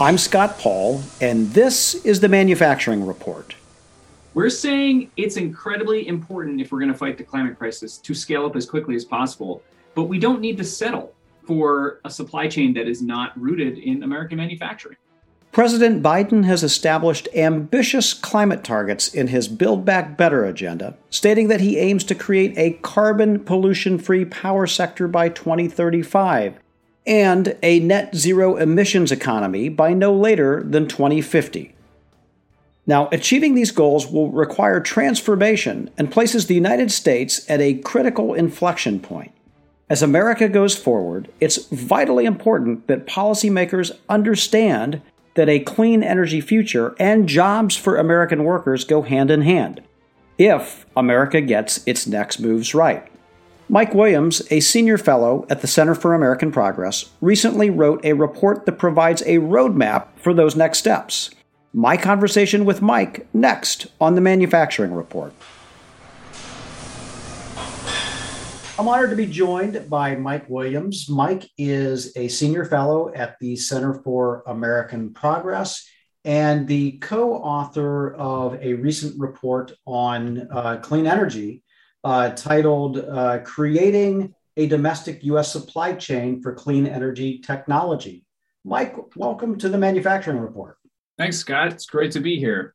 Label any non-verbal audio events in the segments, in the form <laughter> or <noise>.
I'm Scott Paul, and this is the Manufacturing Report. We're saying it's incredibly important if we're going to fight the climate crisis to scale up as quickly as possible, but we don't need to settle for a supply chain that is not rooted in American manufacturing. President Biden has established ambitious climate targets in his Build Back Better agenda, stating that he aims to create a carbon pollution free power sector by 2035 and a net zero emissions economy by no later than 2050. Now, achieving these goals will require transformation and places the United States at a critical inflection point. As America goes forward, it's vitally important that policymakers understand that a clean energy future and jobs for American workers go hand in hand if America gets its next moves right. Mike Williams, a senior fellow at the Center for American Progress, recently wrote a report that provides a roadmap for those next steps. My conversation with Mike next on the Manufacturing Report. I'm honored to be joined by Mike Williams. Mike is a senior fellow at the Center for American Progress and the co author of a recent report on uh, clean energy uh, titled uh, Creating a Domestic U.S. Supply Chain for Clean Energy Technology. Mike, welcome to the Manufacturing Report. Thanks, Scott. It's great to be here.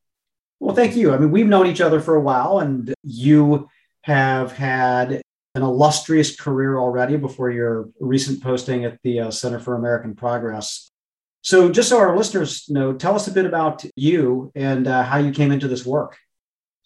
Well, thank you. I mean, we've known each other for a while, and you have had an illustrious career already before your recent posting at the uh, Center for American Progress. So, just so our listeners know, tell us a bit about you and uh, how you came into this work.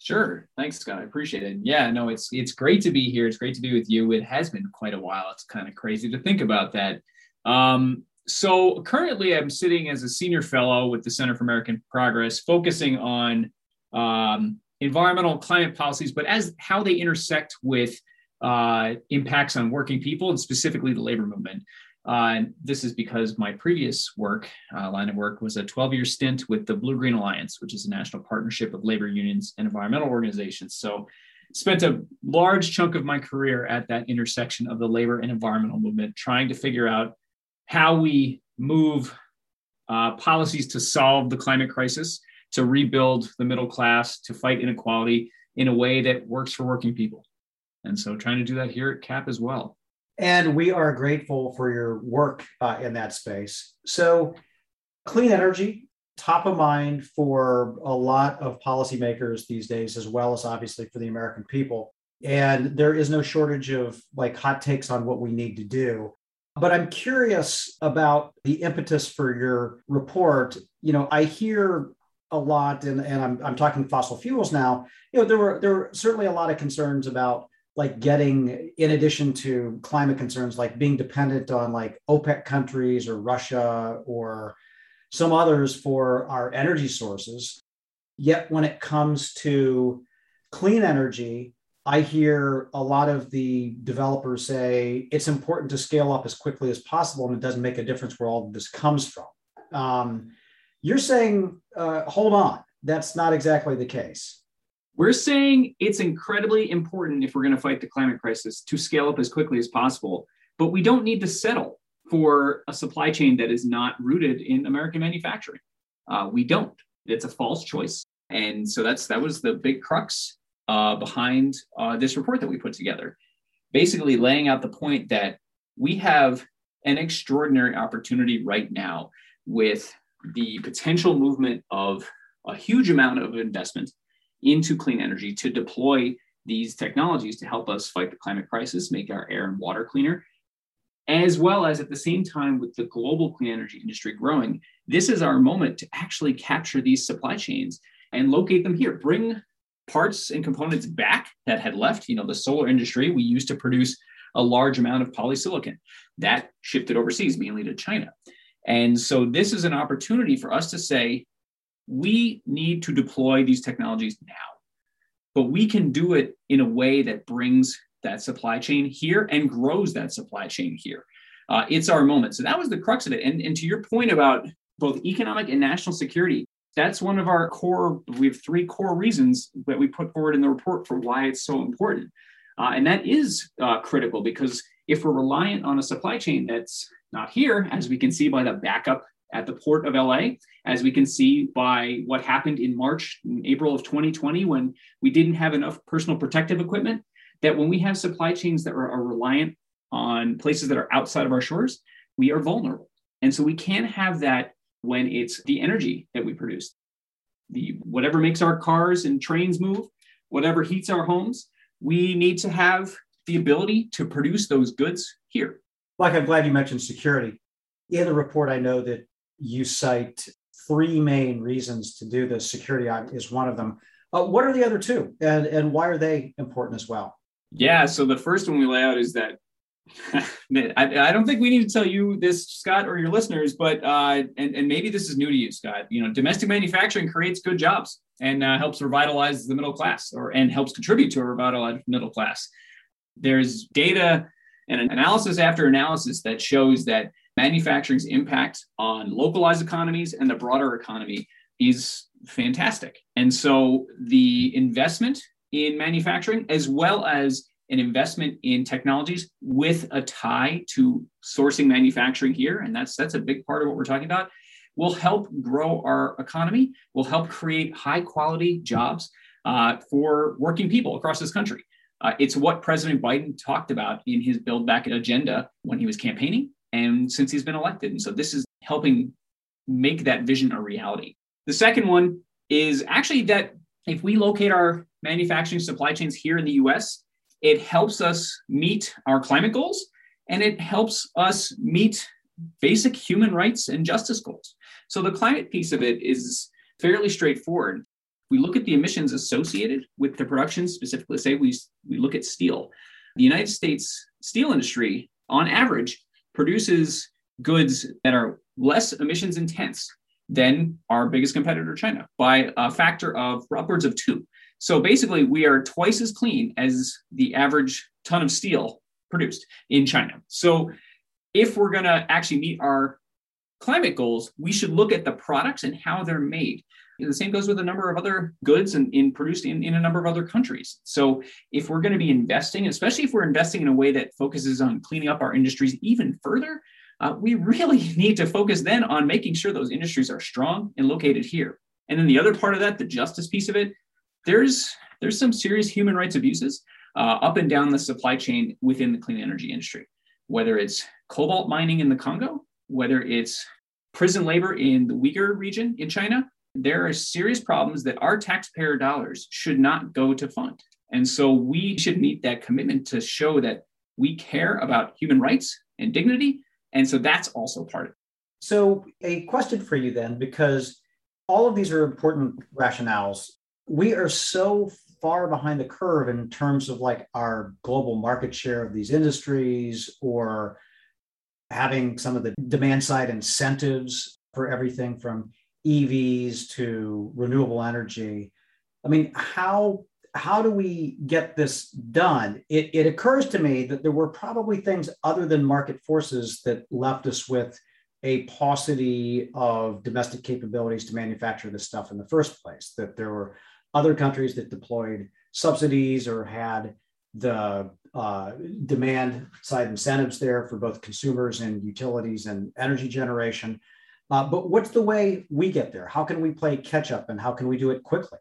Sure. Thanks, Scott. I appreciate it. Yeah, no, it's it's great to be here. It's great to be with you. It has been quite a while. It's kind of crazy to think about that. Um, so currently, I'm sitting as a senior fellow with the Center for American Progress, focusing on um, environmental climate policies, but as how they intersect with uh, impacts on working people and specifically the labor movement. Uh, and this is because my previous work, uh, line of work, was a 12 year stint with the Blue Green Alliance, which is a national partnership of labor unions and environmental organizations. So, spent a large chunk of my career at that intersection of the labor and environmental movement, trying to figure out how we move uh, policies to solve the climate crisis, to rebuild the middle class, to fight inequality in a way that works for working people. And so, trying to do that here at CAP as well. And we are grateful for your work uh, in that space. So, clean energy, top of mind for a lot of policymakers these days, as well as obviously for the American people. And there is no shortage of like hot takes on what we need to do. But I'm curious about the impetus for your report. You know, I hear a lot, and, and I'm, I'm talking fossil fuels now. You know, there were there were certainly a lot of concerns about like getting in addition to climate concerns like being dependent on like opec countries or russia or some others for our energy sources. Yet when it comes to clean energy i hear a lot of the developers say it's important to scale up as quickly as possible and it doesn't make a difference where all this comes from. Um, you're saying uh, hold on that's not exactly the case we're saying it's incredibly important if we're going to fight the climate crisis to scale up as quickly as possible, but we don't need to settle for a supply chain that is not rooted in American manufacturing. Uh, we don't. It's a false choice, and so that's that was the big crux uh, behind uh, this report that we put together, basically laying out the point that we have an extraordinary opportunity right now with the potential movement of a huge amount of investment into clean energy to deploy these technologies to help us fight the climate crisis, make our air and water cleaner, as well as at the same time with the global clean energy industry growing. This is our moment to actually capture these supply chains and locate them here, bring parts and components back that had left. You know, the solar industry, we used to produce a large amount of polysilicon that shifted overseas, mainly to China. And so this is an opportunity for us to say, we need to deploy these technologies now, but we can do it in a way that brings that supply chain here and grows that supply chain here. Uh, it's our moment. So that was the crux of it. And, and to your point about both economic and national security, that's one of our core, we have three core reasons that we put forward in the report for why it's so important. Uh, and that is uh, critical because if we're reliant on a supply chain that's not here, as we can see by the backup at the port of LA, as we can see by what happened in March and April of 2020 when we didn't have enough personal protective equipment. That when we have supply chains that are, are reliant on places that are outside of our shores, we are vulnerable. And so we can't have that when it's the energy that we produce. The whatever makes our cars and trains move, whatever heats our homes, we need to have the ability to produce those goods here. Mike, I'm glad you mentioned security. In the report, I know that you cite three main reasons to do this. Security is one of them. Uh, what are the other two, and, and why are they important as well? Yeah, so the first one we lay out is that <laughs> I, I, don't think we need to tell you this, Scott, or your listeners, but uh, and, and maybe this is new to you, Scott. You know, domestic manufacturing creates good jobs and uh, helps revitalize the middle class, or and helps contribute to a revitalized middle class. There's data and analysis after analysis that shows that manufacturing's impact on localized economies and the broader economy is fantastic. And so the investment in manufacturing, as well as an investment in technologies with a tie to sourcing manufacturing here, and that's that's a big part of what we're talking about, will help grow our economy, will help create high quality jobs uh, for working people across this country. Uh, it's what President Biden talked about in his Build Back agenda when he was campaigning and since he's been elected. And so this is helping make that vision a reality. The second one is actually that if we locate our manufacturing supply chains here in the US, it helps us meet our climate goals and it helps us meet basic human rights and justice goals. So the climate piece of it is fairly straightforward. We look at the emissions associated with the production, specifically, say we, we look at steel. The United States steel industry, on average, produces goods that are less emissions intense than our biggest competitor, China, by a factor of upwards of two. So basically, we are twice as clean as the average ton of steel produced in China. So if we're going to actually meet our climate goals, we should look at the products and how they're made. The same goes with a number of other goods and in, in produced in, in a number of other countries. So if we're going to be investing, especially if we're investing in a way that focuses on cleaning up our industries even further, uh, we really <laughs> need to focus then on making sure those industries are strong and located here. And then the other part of that, the justice piece of it, there's there's some serious human rights abuses uh, up and down the supply chain within the clean energy industry, whether it's cobalt mining in the Congo, whether it's prison labor in the Uyghur region in China, there are serious problems that our taxpayer dollars should not go to fund. And so we should meet that commitment to show that we care about human rights and dignity. And so that's also part of it. So, a question for you then, because all of these are important rationales. We are so far behind the curve in terms of like our global market share of these industries or having some of the demand side incentives for everything from EVs to renewable energy. I mean, how how do we get this done? It, it occurs to me that there were probably things other than market forces that left us with a paucity of domestic capabilities to manufacture this stuff in the first place. That there were other countries that deployed subsidies or had the uh, demand side incentives there for both consumers and utilities and energy generation. Uh, but what's the way we get there? How can we play catch up and how can we do it quickly?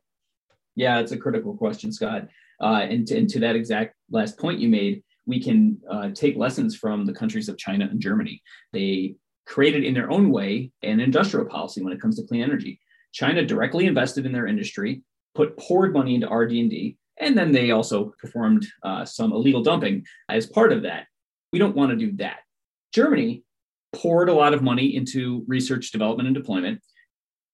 Yeah, it's a critical question, Scott. Uh, and, to, and, to, that exact last point you made, we can uh, take lessons from the countries of China and Germany. They created in their own way an industrial policy when it comes to clean energy. China directly invested in their industry, put poured money into RD&D, and then they also performed uh, some illegal dumping as part of that. We don't want to do that. Germany poured a lot of money into research, development, and deployment,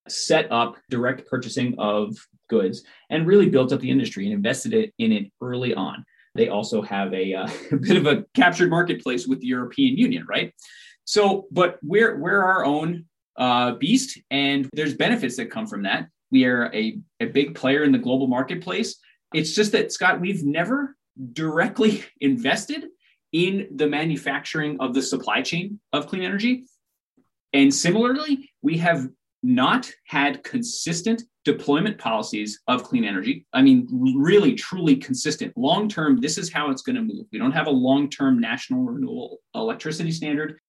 set up direct purchasing of goods, and really built up the industry and invested it in it early on. They also have a, uh, <laughs> a bit of a captured marketplace with the European Union, right? So, but we're we're our own uh, beast, and there's benefits that come from that. We are a, a big player in the global marketplace. It's just that Scott, we've never directly <laughs> invested in the manufacturing of the supply chain of clean energy. And similarly, we have not had consistent deployment policies of clean energy. I mean, really, truly consistent. Long term, this is how it's going to move. We don't have a long term national renewable electricity standard.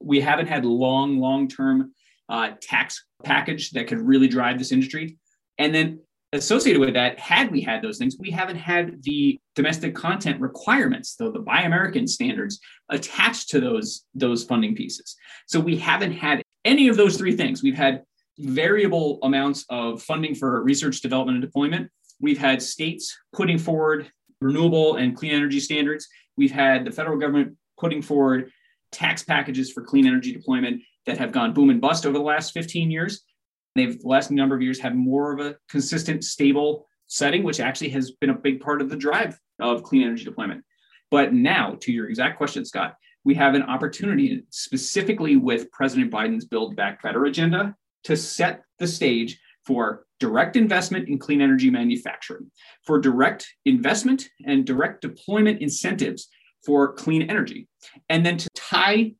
We haven't had long, long term uh, tax package that could really drive this industry. And then associated with that, had we had those things, we haven't had the domestic content requirements, though the Buy American standards attached to those, those funding pieces. So we haven't had any of those three things. We've had variable amounts of funding for research, development, and deployment. We've had states putting forward renewable and clean energy standards. We've had the federal government putting forward tax packages for clean energy deployment that have gone boom and bust over the last 15 years. They've the last number of years had more of a consistent, stable setting, which actually has been a big part of the drive of clean energy deployment. But now, to your exact question, Scott, we have an opportunity, specifically with President Biden's Build Back Better agenda, to set the stage for direct investment in clean energy manufacturing, for direct investment and direct deployment incentives for clean energy, and then to tie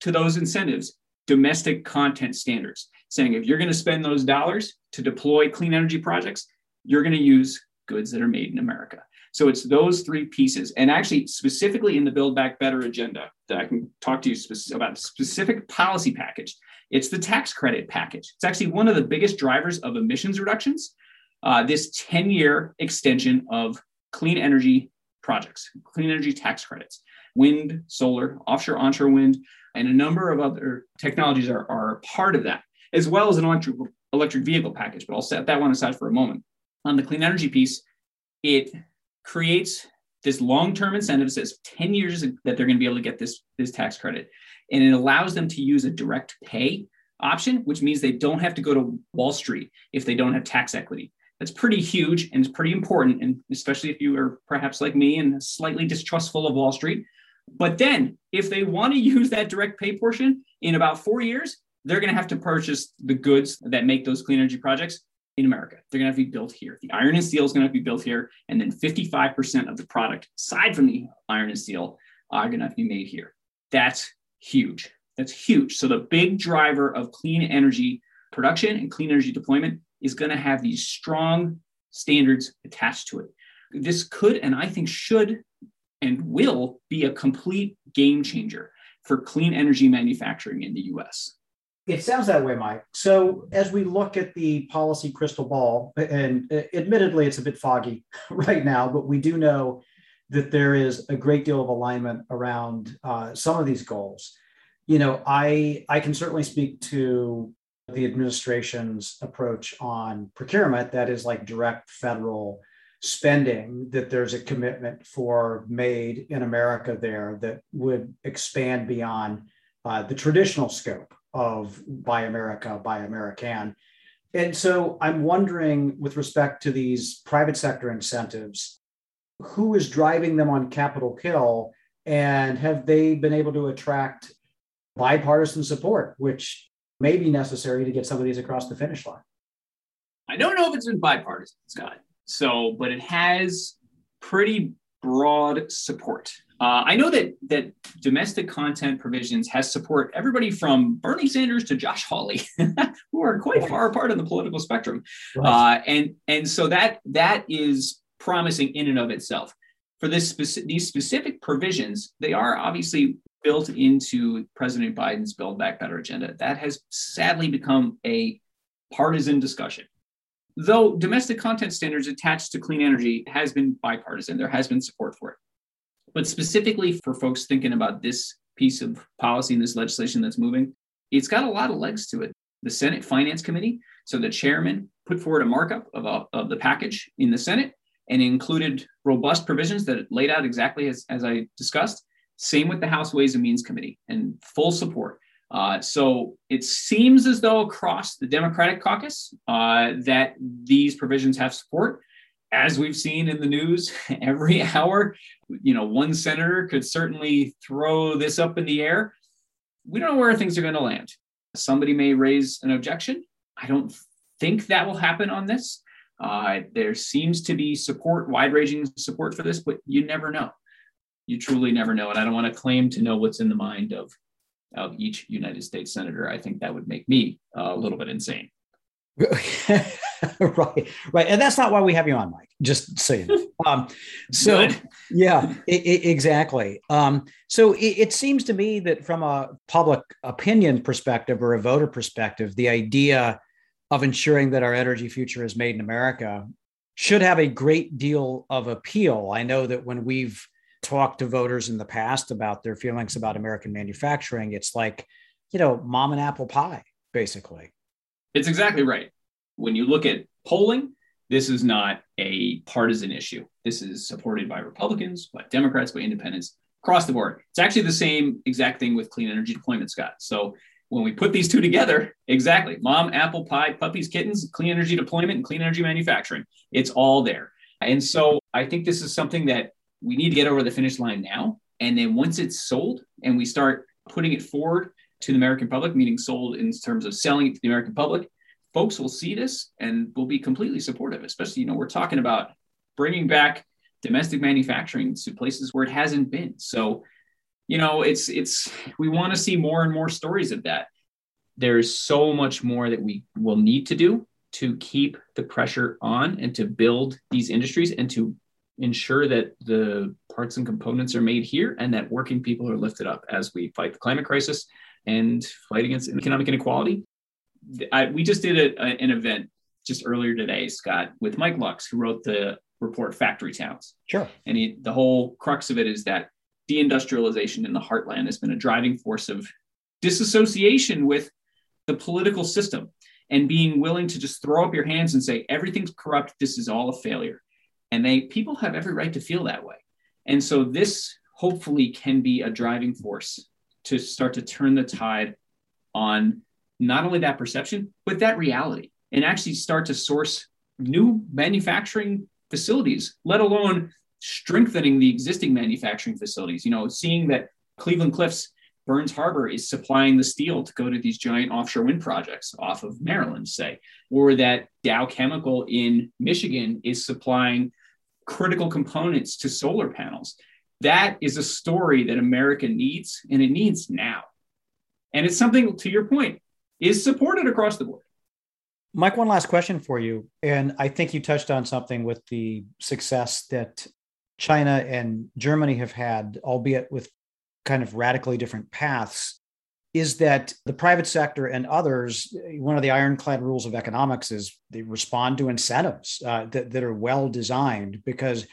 to those incentives domestic content standards, saying if you're going to spend those dollars to deploy clean energy projects, you're going to use goods that are made in America. So it's those three pieces. And actually, specifically in the Build Back Better agenda, that I can talk to you about specific policy package, it's the tax credit package. It's actually one of the biggest drivers of emissions reductions. Uh, this 10 year extension of clean energy projects, clean energy tax credits, wind, solar, offshore, onshore wind, and a number of other technologies are, are part of that, as well as an electric, electric vehicle package. But I'll set that one aside for a moment. On the clean energy piece, it creates this long-term incentive says 10 years that they're going to be able to get this, this tax credit. And it allows them to use a direct pay option, which means they don't have to go to Wall Street if they don't have tax equity. That's pretty huge and it's pretty important, and especially if you are perhaps like me and slightly distrustful of Wall Street. But then, if they want to <laughs> use that direct pay portion in about four years, they're going to have to purchase the goods that make those clean energy projects in America. They're going to have to be built here. The iron and steel is going to be built here. And then 55% of the product, aside from the iron and steel, are going to have to be made here. That's huge. That's huge. So the big driver of clean energy production and clean energy deployment is going to have these strong standards attached to it. This could, and I think should and will be a complete game changer for clean energy manufacturing in the US. It sounds that way, Mike. So, as we look at the policy crystal ball, and admittedly, it's a bit foggy <laughs> right now, but we do know that there is a great deal of alignment around uh, some of these goals. You know, I I can certainly speak to the administration's approach on procurement that is like direct federal spending that there's a commitment for made in america there that would expand beyond uh, the traditional scope of buy america buy american and so i'm wondering with respect to these private sector incentives who is driving them on capitol hill and have they been able to attract bipartisan support which may be necessary to get some of these across the finish line. I don't know if it's been bipartisan, Scott. So, but it has pretty broad support. Uh, I know that that domestic content provisions has support everybody from Bernie Sanders to Josh Hawley, <laughs> who are quite far apart on the political spectrum, uh, and and so that that is promising in and of itself. For this speci- these specific provisions, they are obviously built into President Biden's Build Back Better agenda. That has sadly become a partisan discussion. Though domestic content standards attached to clean energy has been bipartisan, there has been support for it. But specifically for folks thinking about this piece of policy and this legislation that's moving, it's got a lot of legs to it. The Senate Finance Committee, so the chairman put forward a markup of, a, of the package in the Senate and included robust provisions that laid out exactly as, as I discussed same with the House Ways and Means Committee and full support. Uh, so it seems as though across the Democratic caucus uh, that these provisions have support. As we've seen in the news <laughs> every hour, you know, one senator could certainly throw this up in the air. We don't know where things are going to land. Somebody may raise an objection. I don't think that will happen on this. Uh, there seems to be support, wide ranging support for this, but you never know you truly never know. And I don't want to claim to know what's in the mind of, of each United States senator. I think that would make me uh, a little bit insane. <laughs> right, right, and that's not why we have you on, Mike. Just saying. <laughs> Um, so, yeah, it, it, exactly. Um, so it, it, seems to me that from a public opinion perspective or a voter perspective, the idea of ensuring that our energy future is made in America should have a great deal of appeal. I know that when we've talked to voters in the past about their feelings about American manufacturing, it's like, you know, mom and apple pie, basically. It's exactly right. When you look at polling, this is not a partisan issue. This is supported by Republicans, by Democrats, by independents across the board. It's actually the same exact thing with clean energy deployment, Scott. So when we put these two together, exactly mom, apple pie, puppies, kittens, clean energy deployment, and clean energy manufacturing, it's all there. And so I think this is something that we need to get over the finish line now. And then once it's sold and we start putting it forward to the American public, meaning sold in terms of selling it to the American public, folks will see this and will be completely supportive, especially, you know, we're talking about bringing back domestic manufacturing to places where it hasn't been. So, you know, it's, it's, we want to see more and more stories of that. There's so much more that we will need to do to keep the pressure on and to build these industries and to ensure that the parts and components are made here and that working people are lifted up as we fight the climate crisis and fight against economic inequality. I, we just did a, a, an event just earlier today, Scott, with Mike Lux, who wrote the report Factory Towns. Sure. And he, the whole crux of it is that deindustrialization in the heartland has been a driving force of disassociation with the political system and being willing to just throw up your hands and say everything's corrupt this is all a failure and they people have every right to feel that way. And so this hopefully can be a driving force to start to turn the tide on not only that perception but that reality and actually start to source new manufacturing facilities let alone strengthening the existing manufacturing facilities. You know seeing that cleveland cliffs Burns Harbor is supplying the steel to go to these giant offshore wind projects off of Maryland, say, or that Dow Chemical in Michigan is supplying critical components to solar panels. That is a story that America needs, and it needs now. And it's something, to your point, is supported across the board. Mike, one last question for you. And I think you touched on something with the success that China and Germany have had, albeit with kind of radically different paths is that the private sector and others, one of the ironclad rules of economics is they respond to incentives uh, that, that are well designed because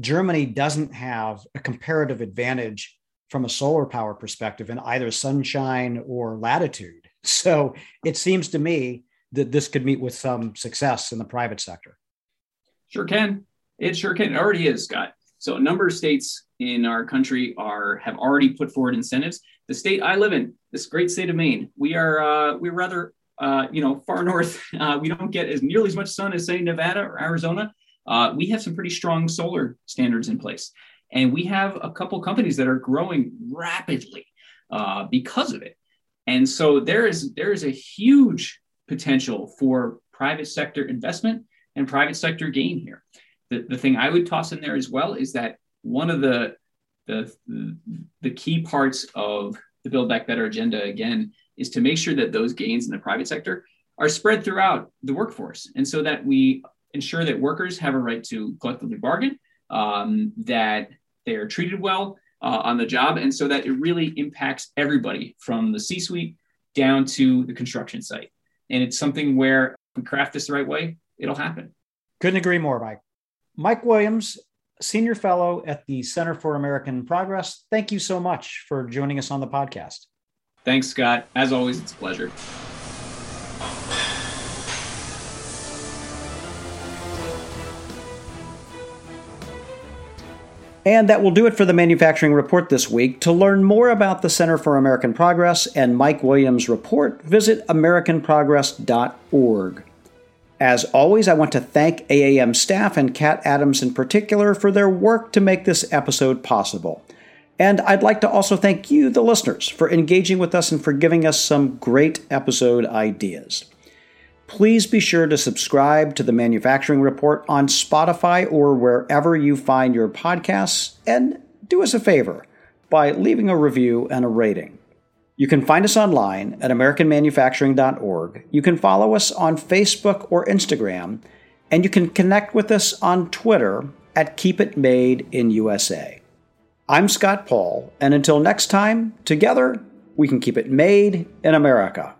Germany doesn't have a comparative advantage from a solar power perspective in either sunshine or latitude. <laughs> So it seems to me that this could meet with some success in the private sector. Sure can. It sure can. It already is, Scott. So a number of states in our country are have already put forward incentives. The state I live in, this great state of Maine, we are uh, we're rather uh, you know far <laughs> north. Uh, we don't get as nearly as much sun as say Nevada or Arizona. Uh, we have some pretty strong solar standards in place, and we have a couple companies that are growing rapidly uh, because of it. And so there is there is a huge potential for private sector investment and private sector gain here the, the thing I would toss in there as well is that one of the, the, the key parts of the Build Back Better agenda, again, is to make sure that those gains in the private sector are spread throughout the workforce. And so that we ensure that workers have a right to collectively bargain, um, that they are treated well uh, on the job, and so that it really impacts everybody from the C suite down to the construction site. And it's something where we craft this the right way, it'll happen. Couldn't agree more, Mike. Mike Williams, Senior Fellow at the Center for American Progress, thank you so much for joining us on the podcast. Thanks, Scott. As always, it's a pleasure. And that will do it for the Manufacturing Report this week. To learn more about the Center for American Progress and Mike Williams' report, visit AmericanProgress.org. As always, I want to thank AAM staff and Kat Adams in particular for their work to make this episode possible. And I'd like to also thank you, the listeners, for engaging with us and for giving us some great episode ideas. Please be sure to subscribe to the Manufacturing Report on Spotify or wherever you find your podcasts, and do us a favor by leaving a review and a rating. You can find us online at AmericanManufacturing.org. You can follow us on Facebook or Instagram, and you can connect with us on Twitter at Keep It Made in USA. I'm Scott Paul, and until next time, together we can keep it made in America.